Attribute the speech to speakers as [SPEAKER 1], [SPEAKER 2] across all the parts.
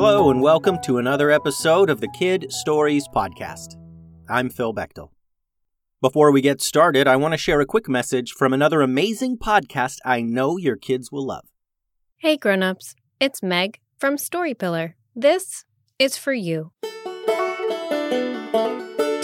[SPEAKER 1] Hello, and welcome to another episode of the Kid Stories Podcast. I'm Phil Bechtel. Before we get started, I want to share a quick message from another amazing podcast I know your kids will love.
[SPEAKER 2] Hey grown-ups, it's Meg from Storypillar. This is for you.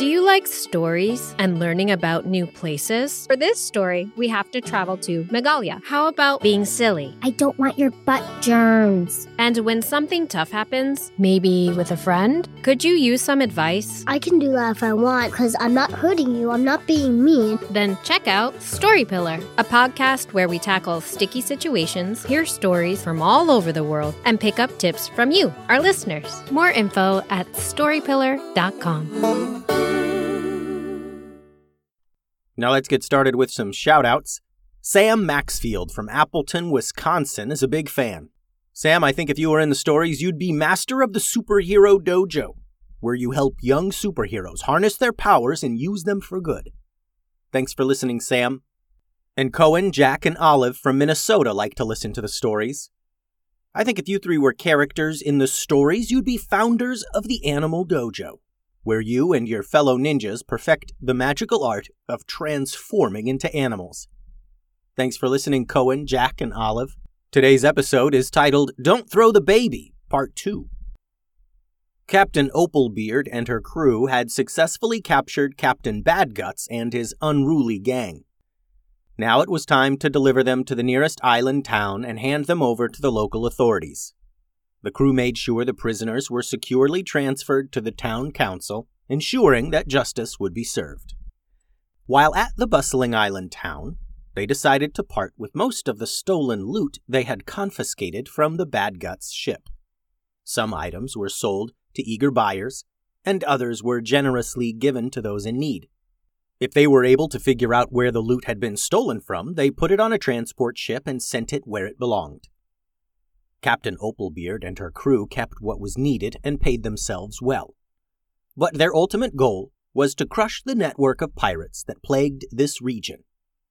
[SPEAKER 2] Do you like stories and learning about new places? For this story, we have to travel to Megalia. How about being silly?
[SPEAKER 3] I don't want your butt germs.
[SPEAKER 2] And when something tough happens, maybe with a friend, could you use some advice?
[SPEAKER 3] I can do that if I want because I'm not hurting you. I'm not being mean.
[SPEAKER 2] Then check out Story Pillar, a podcast where we tackle sticky situations, hear stories from all over the world, and pick up tips from you, our listeners. More info at storypillar.com.
[SPEAKER 1] Now let's get started with some shout outs. Sam Maxfield from Appleton, Wisconsin is a big fan. Sam, I think if you were in the stories, you'd be master of the Superhero Dojo, where you help young superheroes harness their powers and use them for good. Thanks for listening, Sam. And Cohen, Jack, and Olive from Minnesota like to listen to the stories. I think if you three were characters in the stories, you'd be founders of the Animal Dojo where you and your fellow ninjas perfect the magical art of transforming into animals. Thanks for listening, Cohen, Jack, and Olive. Today's episode is titled Don't Throw the Baby, Part 2. Captain Opalbeard and her crew had successfully captured Captain Badguts and his unruly gang. Now it was time to deliver them to the nearest island town and hand them over to the local authorities. The crew made sure the prisoners were securely transferred to the town council, ensuring that justice would be served. While at the bustling island town, they decided to part with most of the stolen loot they had confiscated from the Badguts ship. Some items were sold to eager buyers, and others were generously given to those in need. If they were able to figure out where the loot had been stolen from, they put it on a transport ship and sent it where it belonged. Captain Opalbeard and her crew kept what was needed and paid themselves well. But their ultimate goal was to crush the network of pirates that plagued this region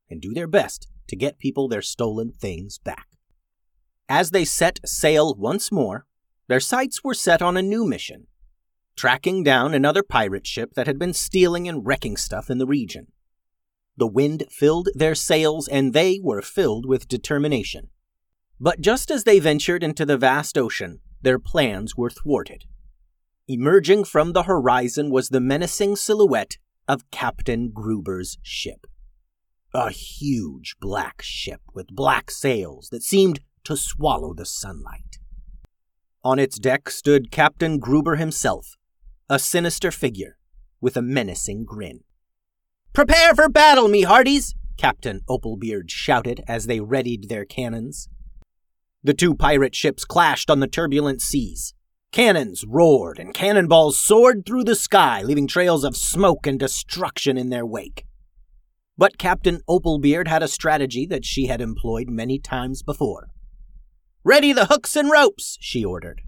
[SPEAKER 1] and do their best to get people their stolen things back. As they set sail once more, their sights were set on a new mission tracking down another pirate ship that had been stealing and wrecking stuff in the region. The wind filled their sails, and they were filled with determination. But just as they ventured into the vast ocean, their plans were thwarted. Emerging from the horizon was the menacing silhouette of Captain Gruber's ship. A huge black ship with black sails that seemed to swallow the sunlight. On its deck stood Captain Gruber himself, a sinister figure with a menacing grin. Prepare for battle, me hearties! Captain Opalbeard shouted as they readied their cannons. The two pirate ships clashed on the turbulent seas. Cannons roared and cannonballs soared through the sky, leaving trails of smoke and destruction in their wake. But Captain Opalbeard had a strategy that she had employed many times before. Ready the hooks and ropes, she ordered.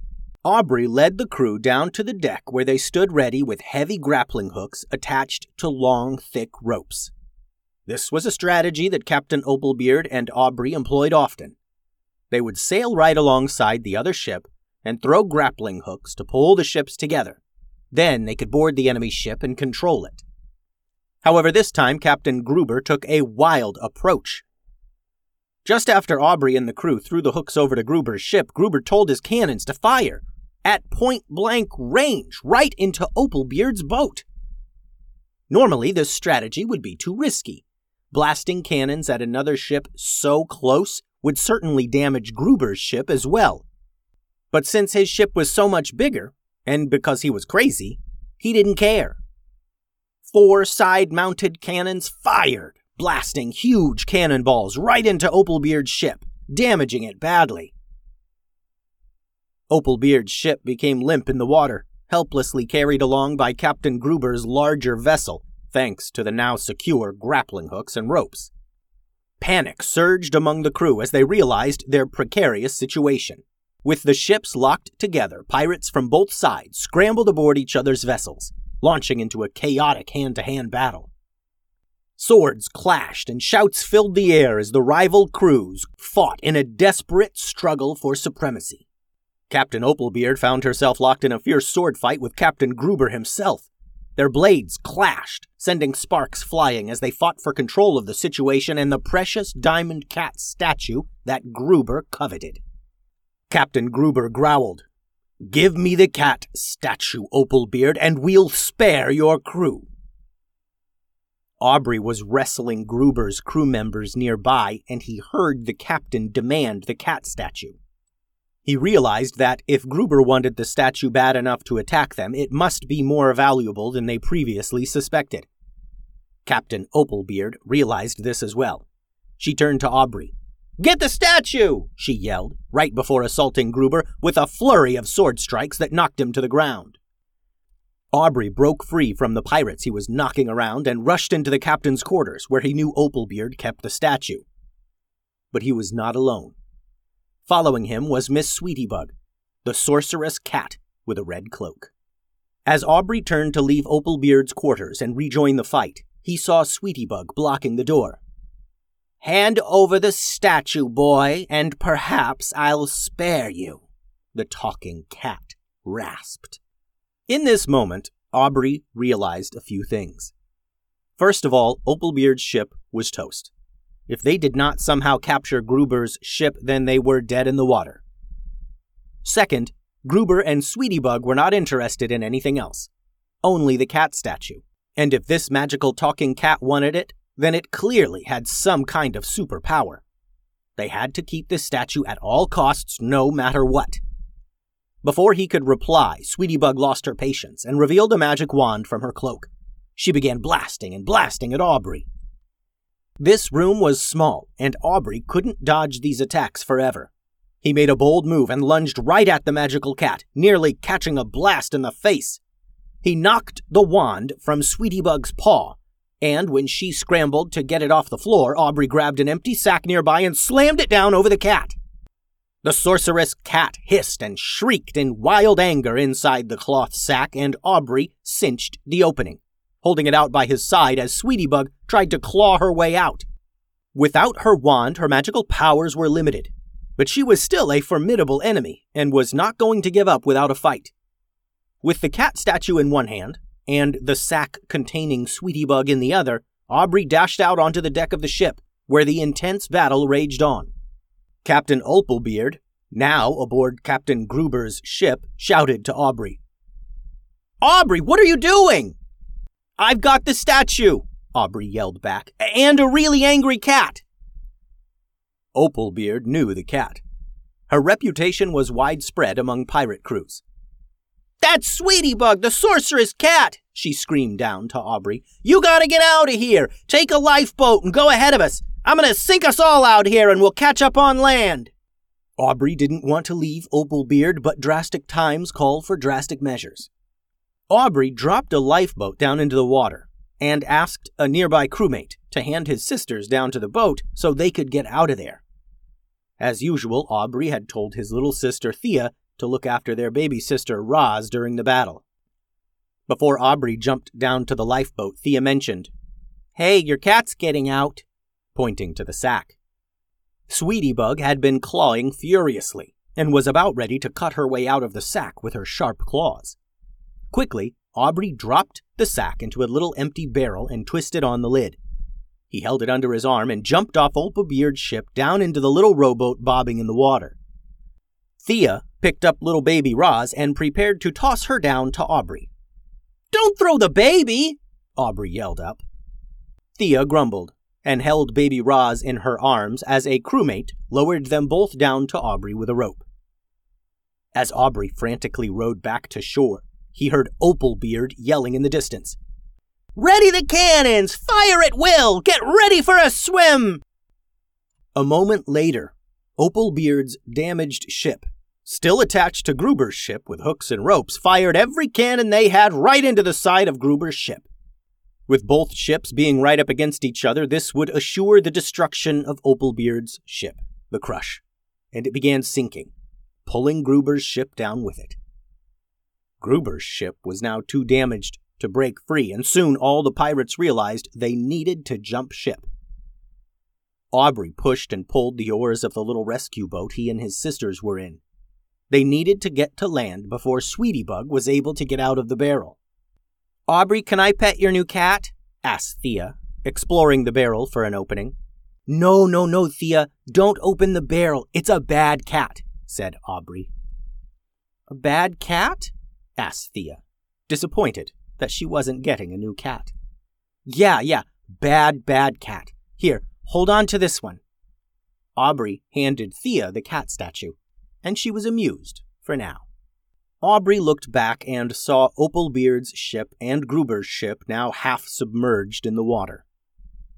[SPEAKER 1] Aubrey led the crew down to the deck where they stood ready with heavy grappling hooks attached to long, thick ropes. This was a strategy that Captain Opalbeard and Aubrey employed often. They would sail right alongside the other ship and throw grappling hooks to pull the ships together. Then they could board the enemy ship and control it. However, this time Captain Gruber took a wild approach. Just after Aubrey and the crew threw the hooks over to Gruber's ship, Gruber told his cannons to fire at point blank range right into Opalbeard's boat. Normally, this strategy would be too risky. Blasting cannons at another ship so close would certainly damage Gruber's ship as well. But since his ship was so much bigger, and because he was crazy, he didn't care. Four side mounted cannons fired, blasting huge cannonballs right into Opalbeard's ship, damaging it badly. Opalbeard's ship became limp in the water, helplessly carried along by Captain Gruber's larger vessel, thanks to the now secure grappling hooks and ropes. Panic surged among the crew as they realized their precarious situation. With the ships locked together, pirates from both sides scrambled aboard each other's vessels, launching into a chaotic hand to hand battle. Swords clashed and shouts filled the air as the rival crews fought in a desperate struggle for supremacy. Captain Opalbeard found herself locked in a fierce sword fight with Captain Gruber himself. Their blades clashed, sending sparks flying as they fought for control of the situation and the precious diamond cat statue that Gruber coveted. Captain Gruber growled, Give me the cat statue, Opalbeard, and we'll spare your crew. Aubrey was wrestling Gruber's crew members nearby, and he heard the captain demand the cat statue. He realized that if Gruber wanted the statue bad enough to attack them, it must be more valuable than they previously suspected. Captain Opalbeard realized this as well. She turned to Aubrey. Get the statue! she yelled, right before assaulting Gruber with a flurry of sword strikes that knocked him to the ground. Aubrey broke free from the pirates he was knocking around and rushed into the captain's quarters, where he knew Opalbeard kept the statue. But he was not alone. Following him was Miss Sweetiebug, the sorceress cat with a red cloak. As Aubrey turned to leave Opalbeard's quarters and rejoin the fight, he saw Sweetiebug blocking the door. Hand over the statue, boy, and perhaps I'll spare you, the talking cat rasped. In this moment, Aubrey realized a few things. First of all, Opalbeard's ship was toast. If they did not somehow capture Gruber's ship, then they were dead in the water. Second, Gruber and Sweetybug were not interested in anything else, only the cat statue. And if this magical talking cat wanted it, then it clearly had some kind of superpower. They had to keep this statue at all costs, no matter what. Before he could reply, Sweetybug lost her patience and revealed a magic wand from her cloak. She began blasting and blasting at Aubrey. This room was small, and Aubrey couldn't dodge these attacks forever. He made a bold move and lunged right at the magical cat, nearly catching a blast in the face. He knocked the wand from Sweetybug's paw, and when she scrambled to get it off the floor, Aubrey grabbed an empty sack nearby and slammed it down over the cat. The sorceress cat hissed and shrieked in wild anger inside the cloth sack, and Aubrey cinched the opening holding it out by his side as Sweetybug tried to claw her way out. Without her wand, her magical powers were limited, but she was still a formidable enemy and was not going to give up without a fight. With the cat statue in one hand and the sack containing Sweetybug in the other, Aubrey dashed out onto the deck of the ship, where the intense battle raged on. Captain Opalbeard, now aboard Captain Gruber's ship, shouted to Aubrey. Aubrey, what are you doing? I've got the statue, Aubrey yelled back, and a really angry cat. Opalbeard knew the cat. Her reputation was widespread among pirate crews. That's Sweetybug, the sorceress cat, she screamed down to Aubrey. You gotta get out of here. Take a lifeboat and go ahead of us. I'm gonna sink us all out here and we'll catch up on land. Aubrey didn't want to leave Opalbeard, but drastic times call for drastic measures. Aubrey dropped a lifeboat down into the water and asked a nearby crewmate to hand his sisters down to the boat so they could get out of there. As usual, Aubrey had told his little sister Thea to look after their baby sister Roz during the battle. Before Aubrey jumped down to the lifeboat, Thea mentioned, Hey, your cat's getting out, pointing to the sack. Sweetybug had been clawing furiously and was about ready to cut her way out of the sack with her sharp claws. Quickly, Aubrey dropped the sack into a little empty barrel and twisted on the lid. He held it under his arm and jumped off Opalbeard's ship down into the little rowboat bobbing in the water. Thea picked up little baby Roz and prepared to toss her down to Aubrey. Don't throw the baby! Aubrey yelled up. Thea grumbled and held baby Roz in her arms as a crewmate lowered them both down to Aubrey with a rope. As Aubrey frantically rowed back to shore, he heard Opalbeard yelling in the distance. Ready the cannons! Fire at will! Get ready for a swim! A moment later, Opalbeard's damaged ship, still attached to Gruber's ship with hooks and ropes, fired every cannon they had right into the side of Gruber's ship. With both ships being right up against each other, this would assure the destruction of Opalbeard's ship, the Crush, and it began sinking, pulling Gruber's ship down with it. Gruber's ship was now too damaged to break free, and soon all the pirates realized they needed to jump ship. Aubrey pushed and pulled the oars of the little rescue boat he and his sisters were in. They needed to get to land before Sweetie Bug was able to get out of the barrel. Aubrey, can I pet your new cat? asked Thea, exploring the barrel for an opening. No, no, no, Thea, don't open the barrel. It's a bad cat, said Aubrey. A bad cat? Asked Thea, disappointed that she wasn't getting a new cat. Yeah, yeah, bad, bad cat. Here, hold on to this one. Aubrey handed Thea the cat statue, and she was amused for now. Aubrey looked back and saw Opalbeard's ship and Gruber's ship now half submerged in the water.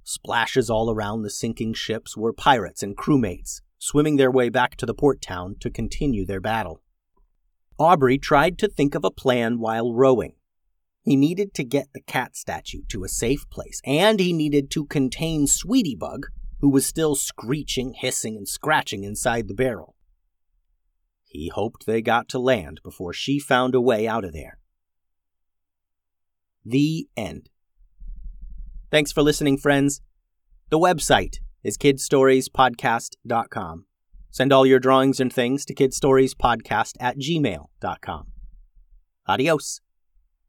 [SPEAKER 1] Splashes all around the sinking ships were pirates and crewmates, swimming their way back to the port town to continue their battle. Aubrey tried to think of a plan while rowing. He needed to get the cat statue to a safe place, and he needed to contain Sweetie Bug, who was still screeching, hissing, and scratching inside the barrel. He hoped they got to land before she found a way out of there. The end. Thanks for listening, friends. The website is kidstoriespodcast.com. Send all your drawings and things to kidstoriespodcast at gmail.com. Adios.